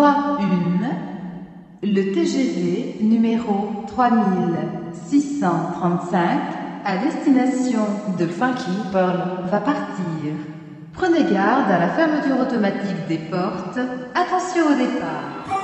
Voie 1, le TGV numéro 3635 à destination de Funky Pearl va partir. Prenez garde à la fermeture automatique des portes. Attention au départ.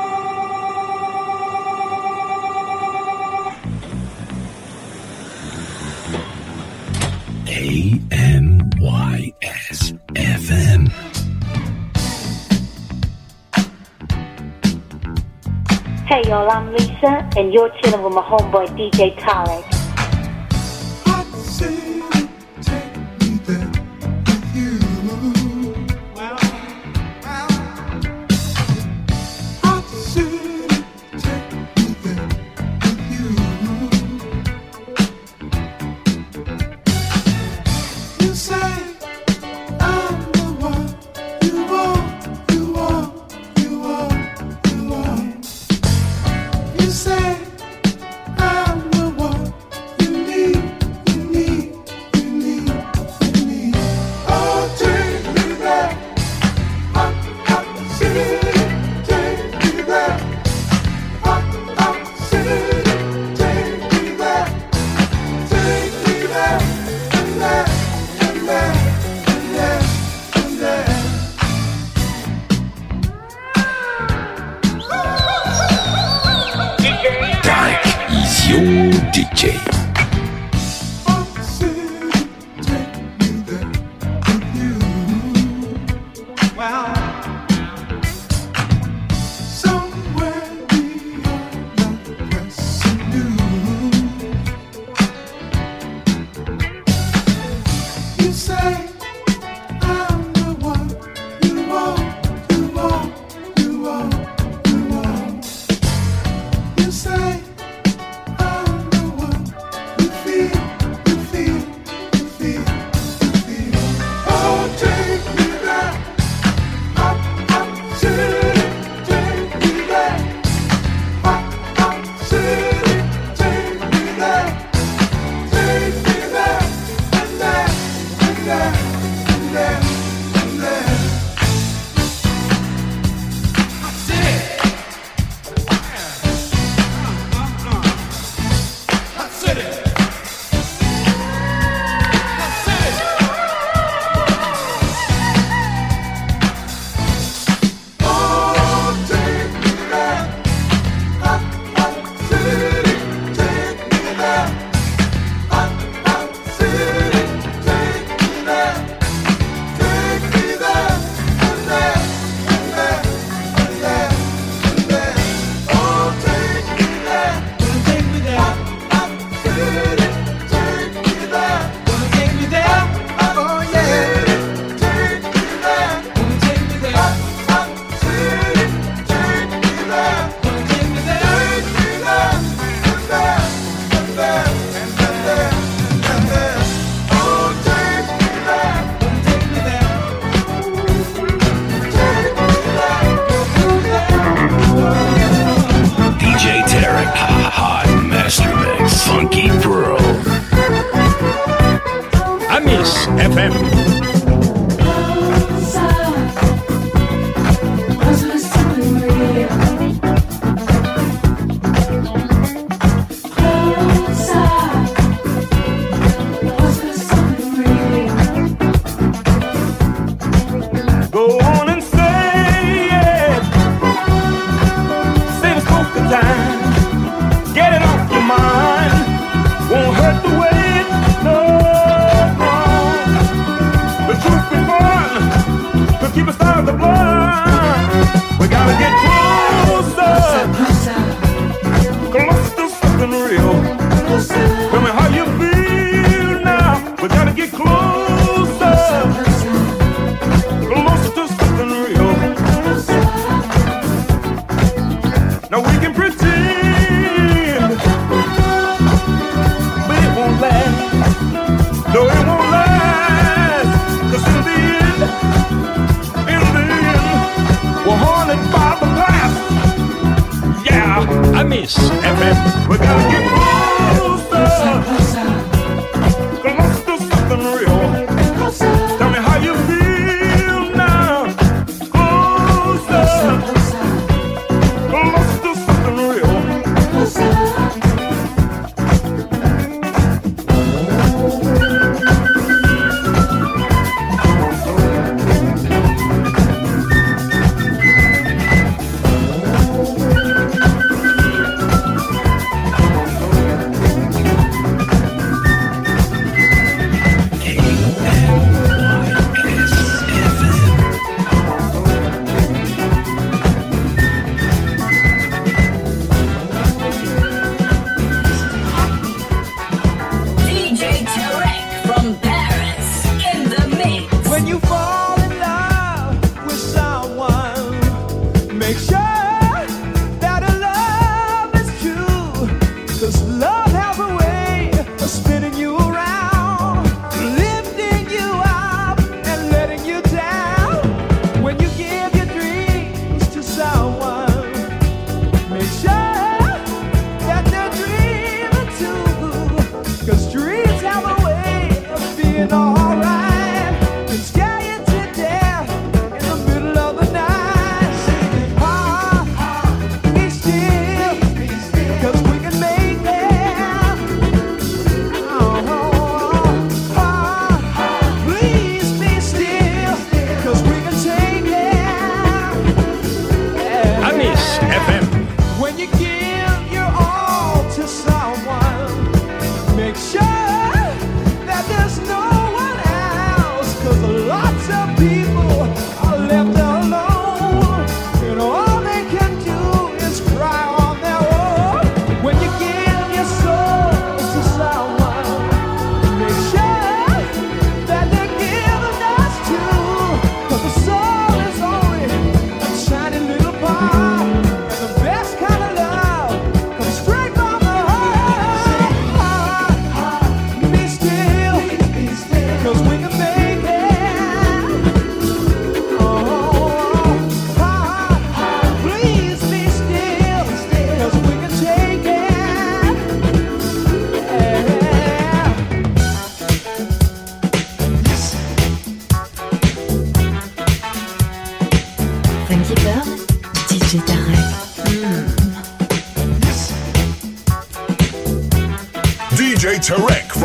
Y'all, I'm Lisa, and you're chilling with my homeboy DJ Tarek. him.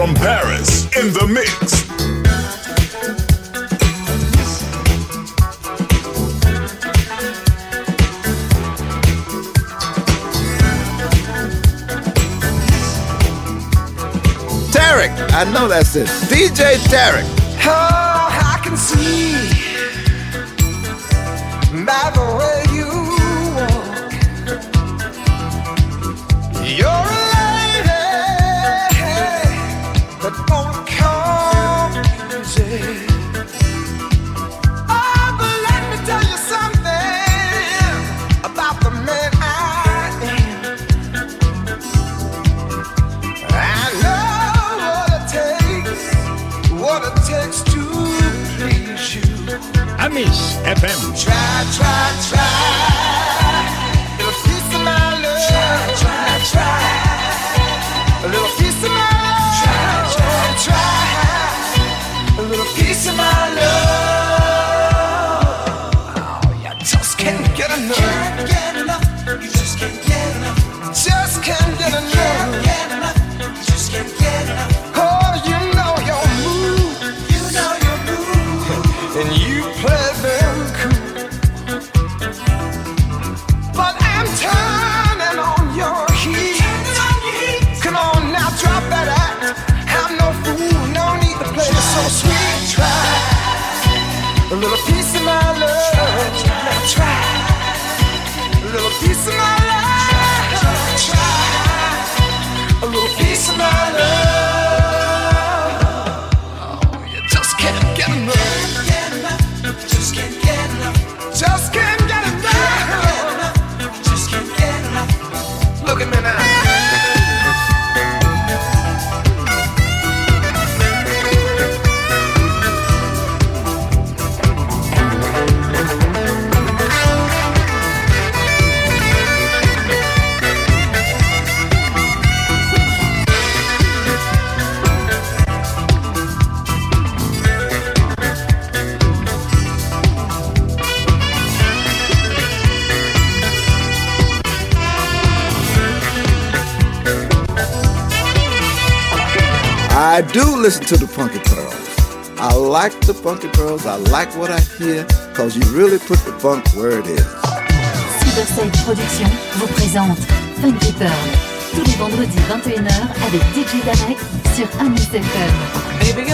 from Paris in the mix. Tarek, I know that's it. DJ Tarek. Oh, I can see. FM. Try, try, try. I do listen to the Funky Pearls. I like the Funky Pearls. I like what I hear because you really put the funk where it is. Cyberside Productions vous présente Funky Pearl tous les vendredis 21h avec DJ Tarek sur Amis FM. Baby,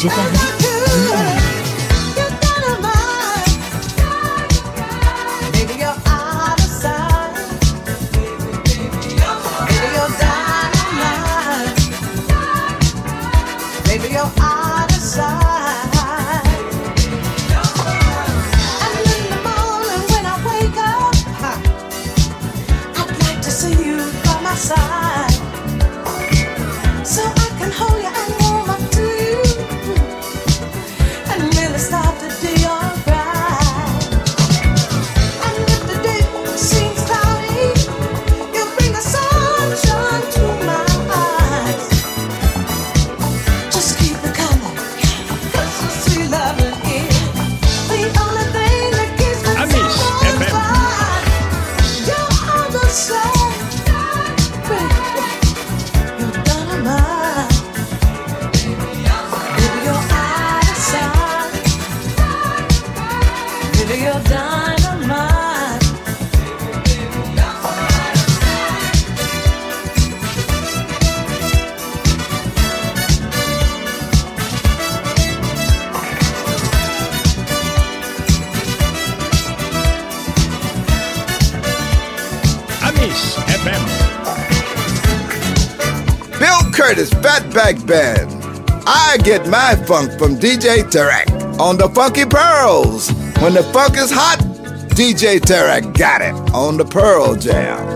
DJ Paris. Tarek Band. I get my funk from DJ Tarek on the Funky Pearls. When the funk is hot, DJ Tarek got it on the Pearl Jam.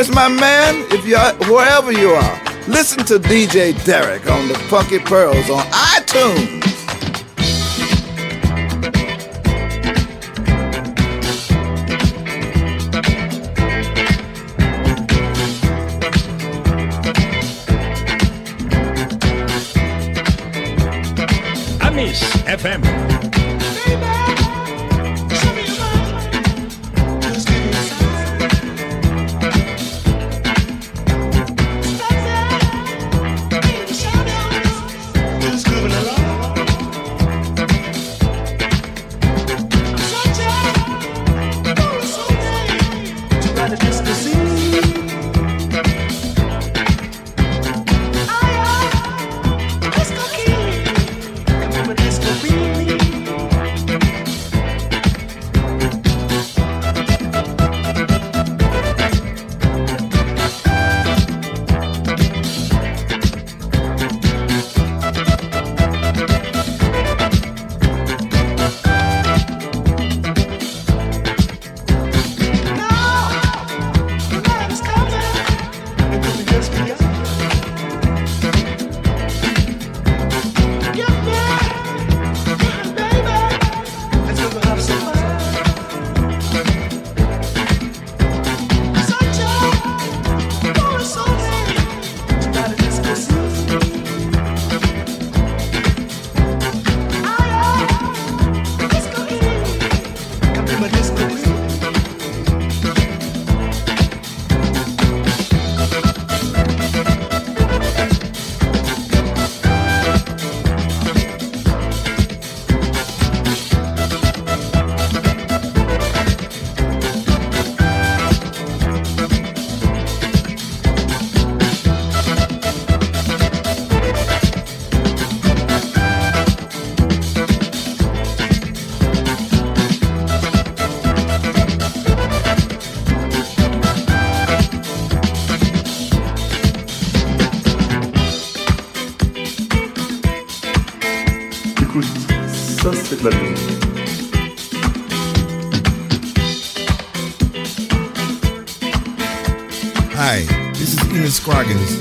encouraged, my man, if you're wherever you are. Listen to DJ Derek on the Funky Pearls on iTunes.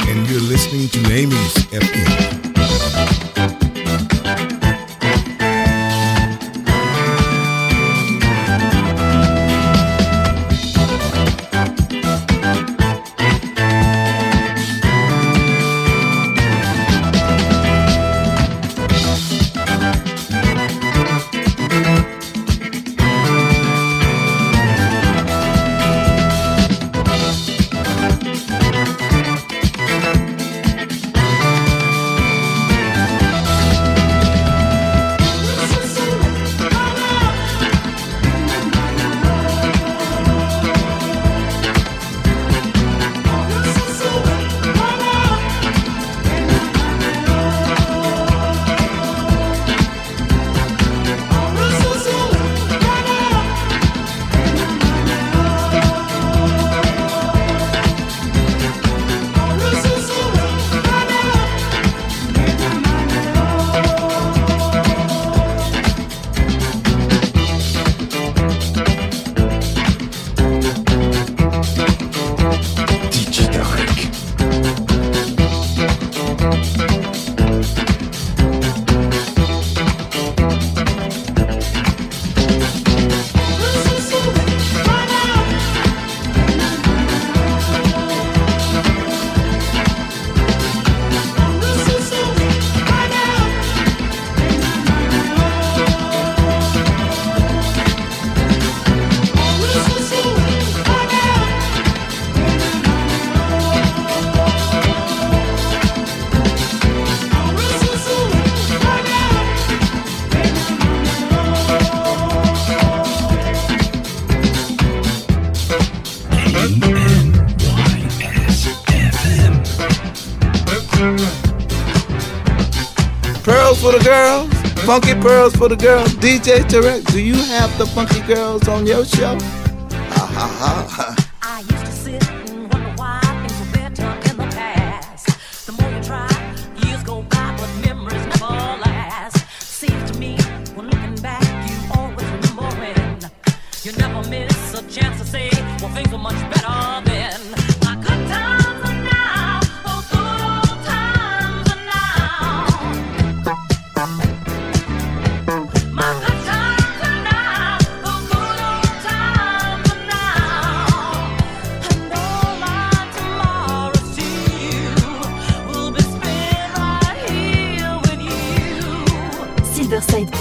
And you're listening to Amy's. for the girls. Funky pearls for the girls. DJ Tarek, do you have the funky girls on your show?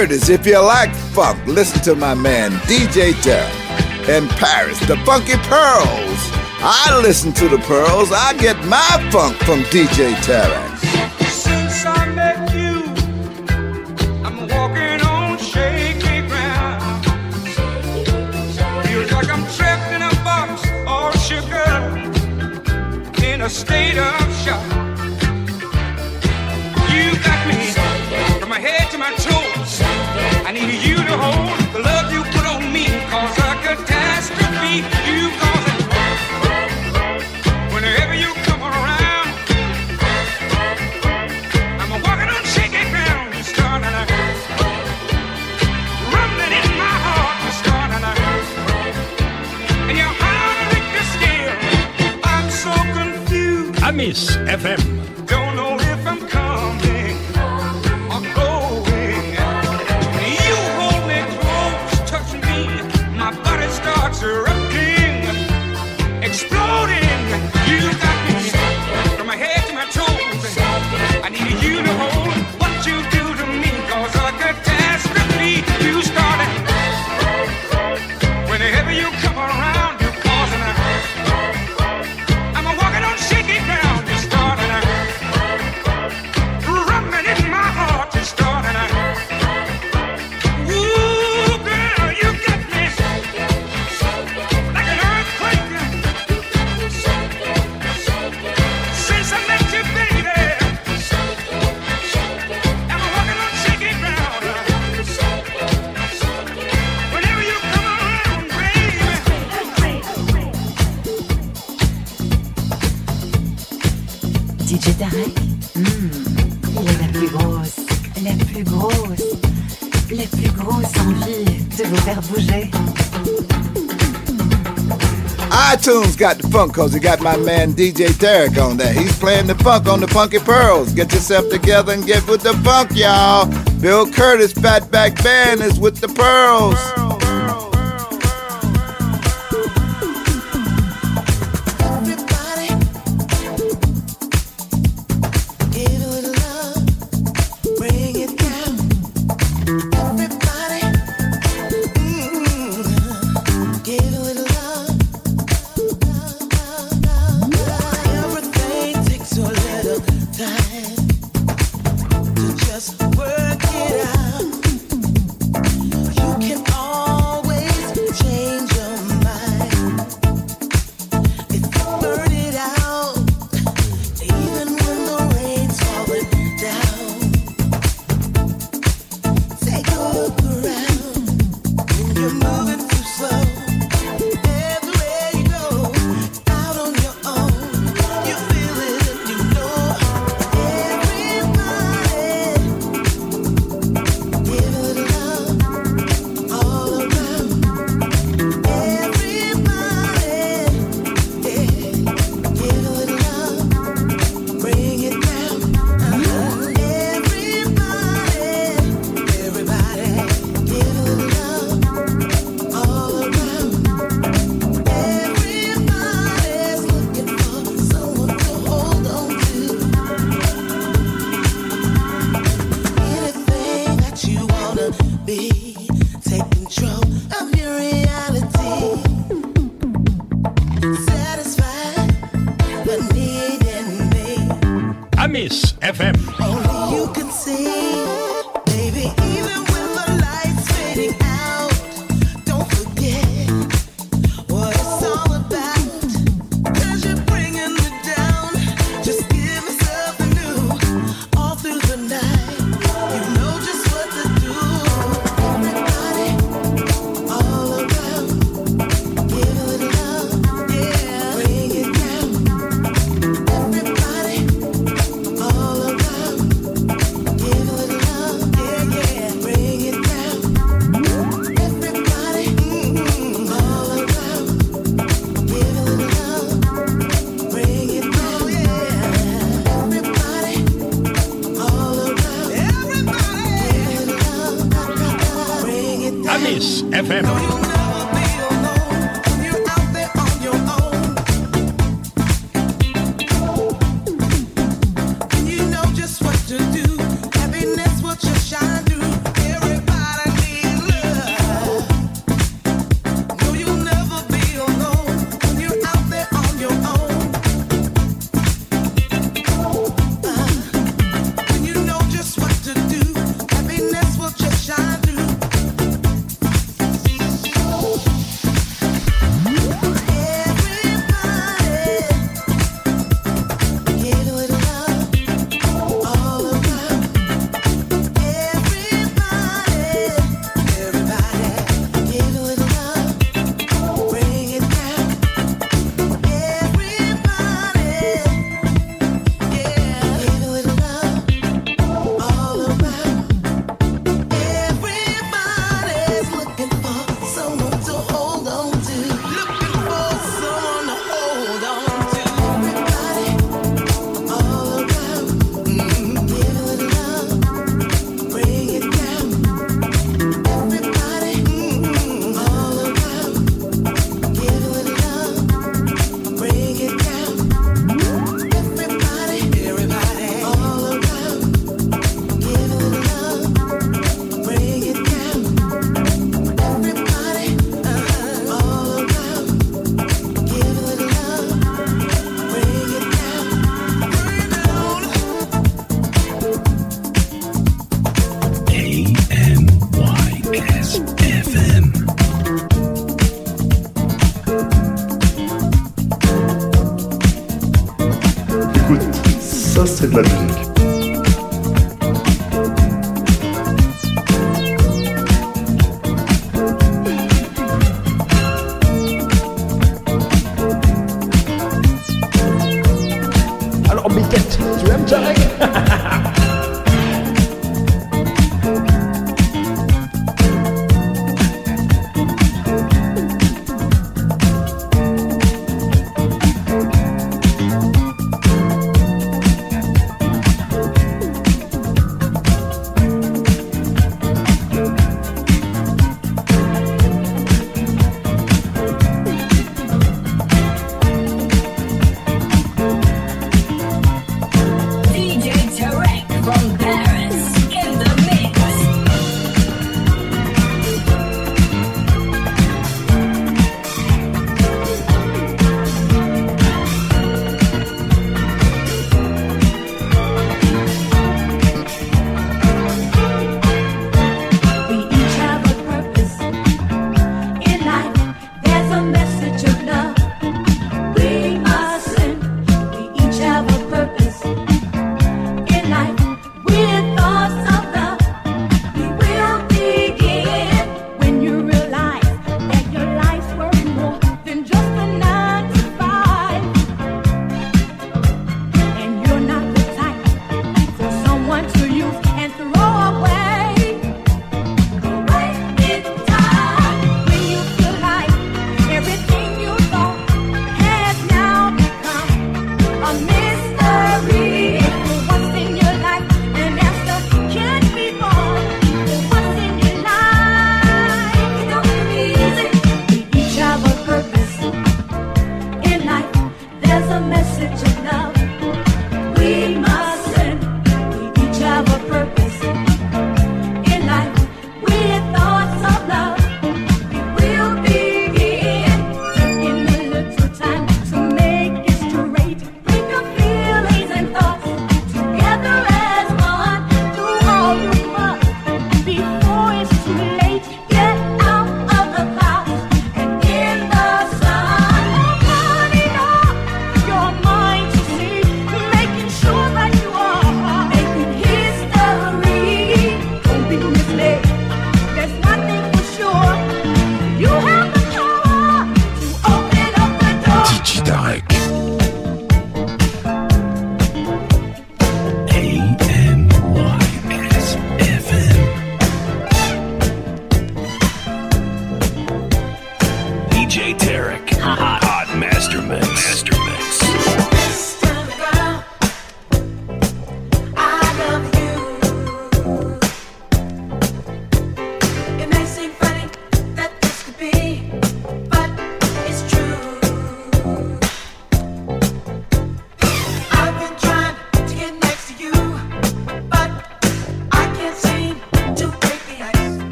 Curtis. If you like funk, listen to my man DJ Terrell in Paris, the Funky Pearls. I listen to the Pearls. I get my funk from DJ Terrell. FM. got the funk cause he got my man DJ Derek on that. He's playing the funk on the Funky Pearls. Get yourself together and get with the funk, y'all. Bill Curtis, Fatback Band is with the Pearls.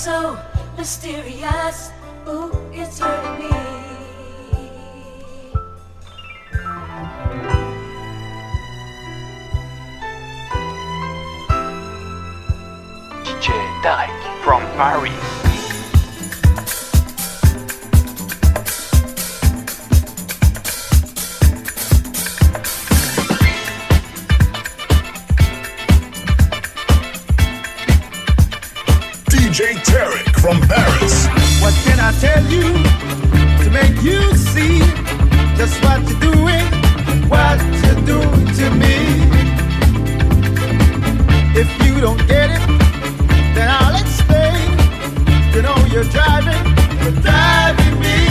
So mysterious. Ooh, it's hurting me. DJ Tarek from Paris. From Paris. What can I tell you to make you see just what you're doing, what you're doing to me? If you don't get it, then I'll explain. You know you're driving, you're driving me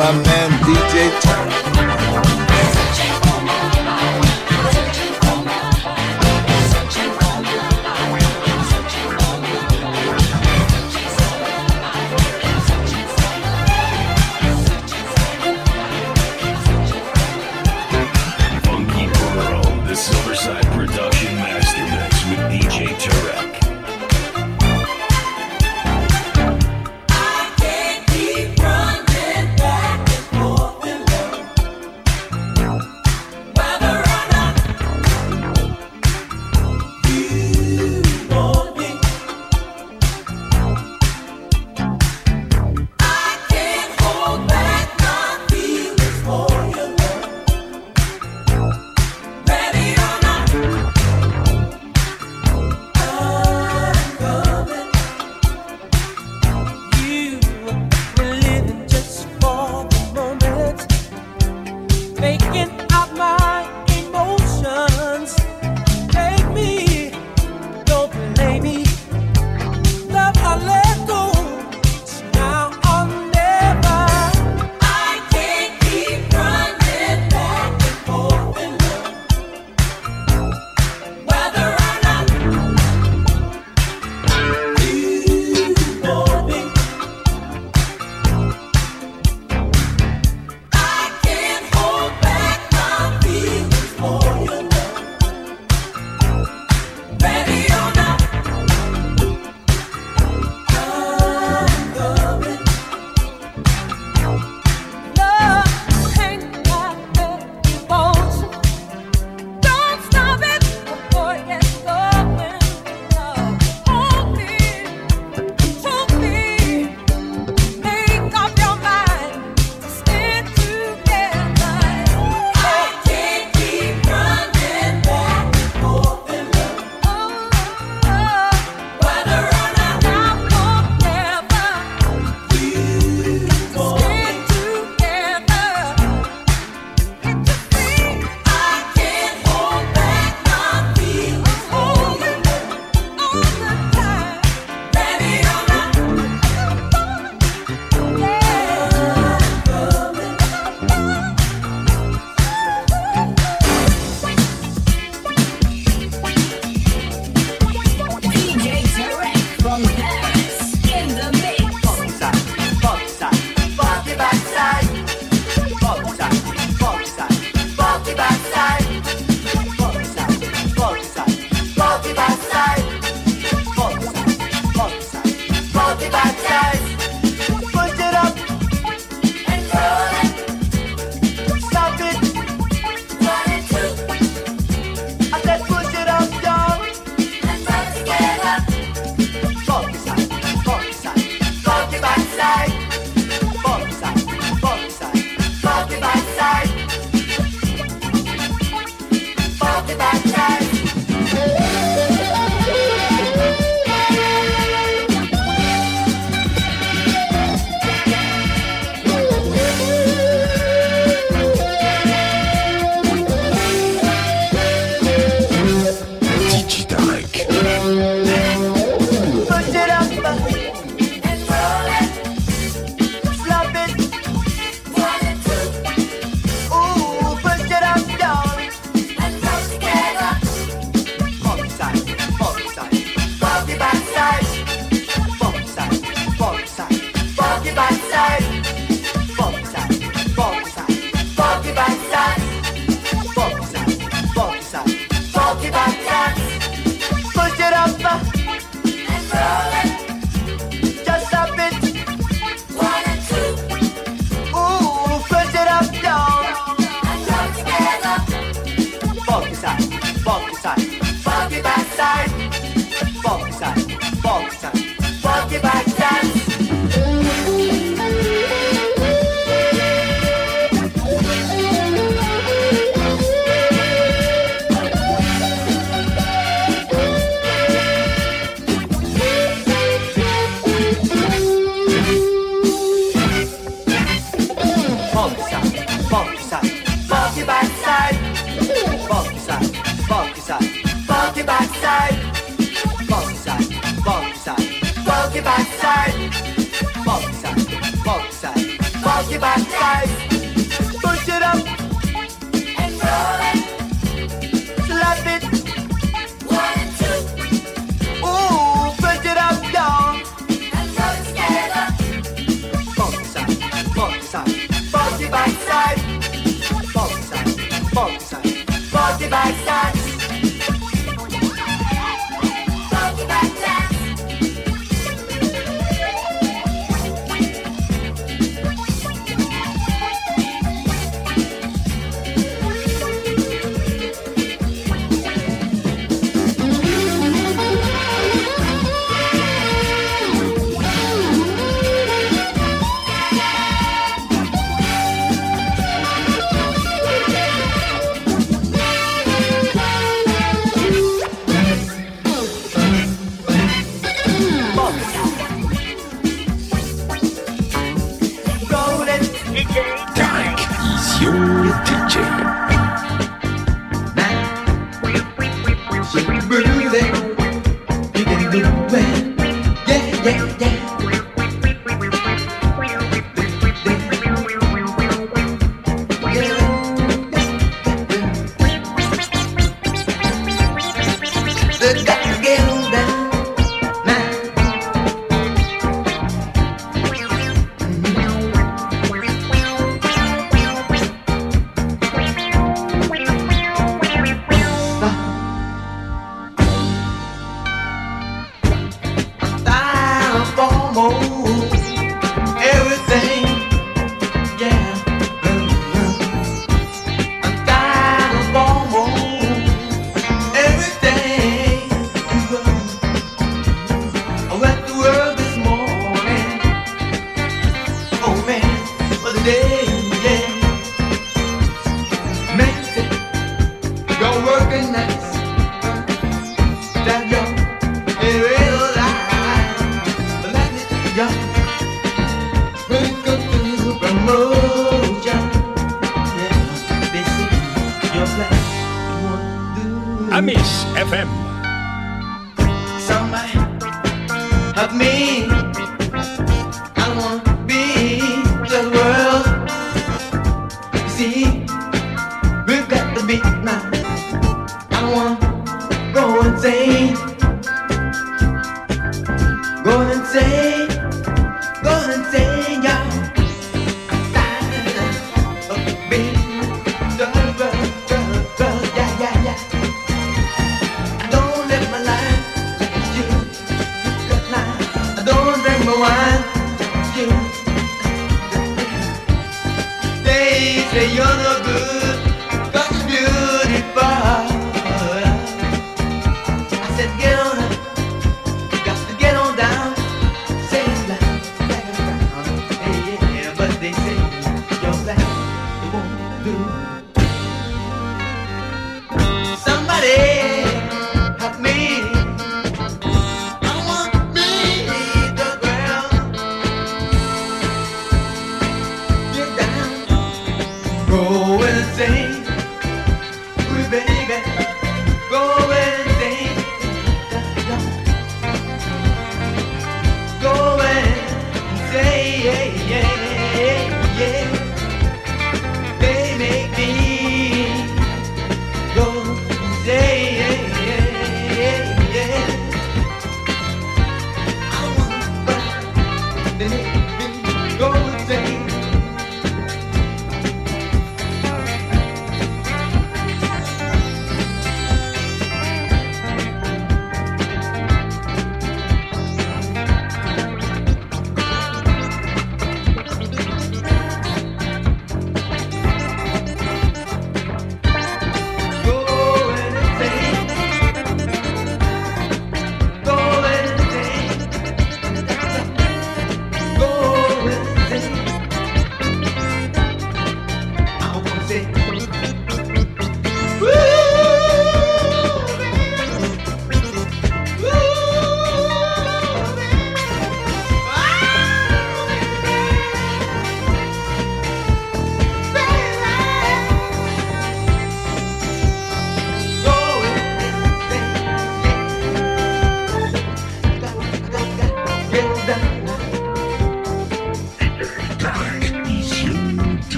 my man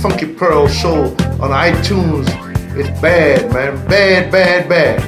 Funky Pearl Show on iTunes. It's bad, man. Bad, bad, bad.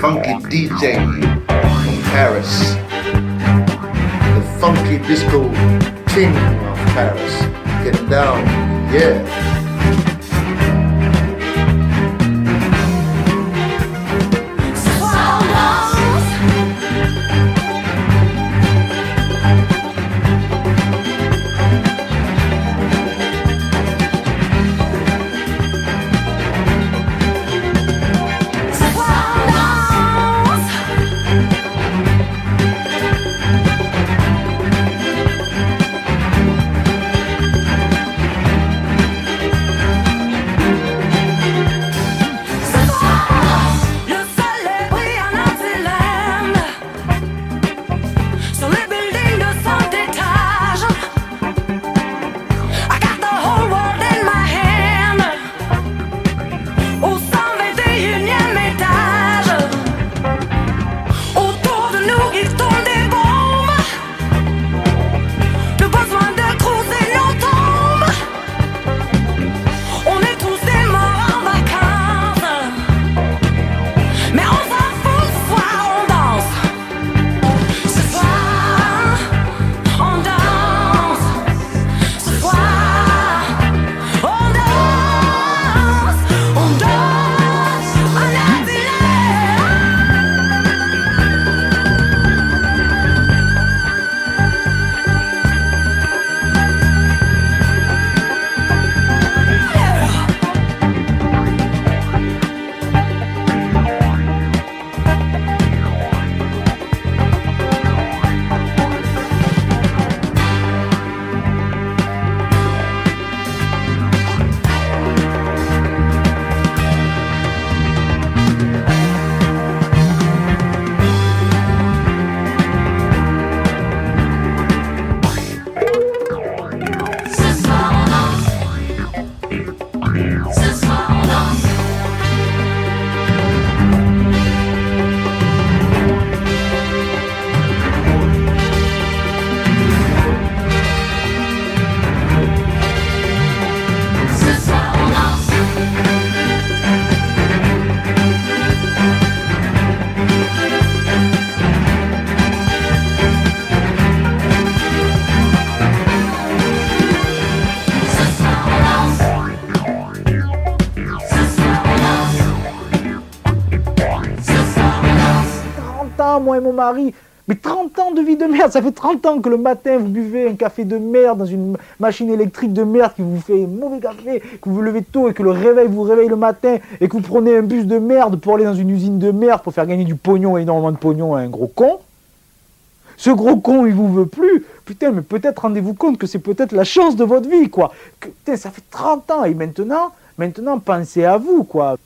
Funky DJ from Paris. The funky disco king of Paris. Getting down, yeah. Et mon mari. Mais 30 ans de vie de merde, ça fait 30 ans que le matin vous buvez un café de merde dans une machine électrique de merde qui vous fait un mauvais café, que vous vous levez tôt et que le réveil vous réveille le matin et que vous prenez un bus de merde pour aller dans une usine de merde pour faire gagner du pognon, énormément de pognon à un gros con. Ce gros con, il vous veut plus. Putain, mais peut-être rendez-vous compte que c'est peut-être la chance de votre vie, quoi. Que, putain, ça fait 30 ans et maintenant, maintenant, pensez à vous, quoi.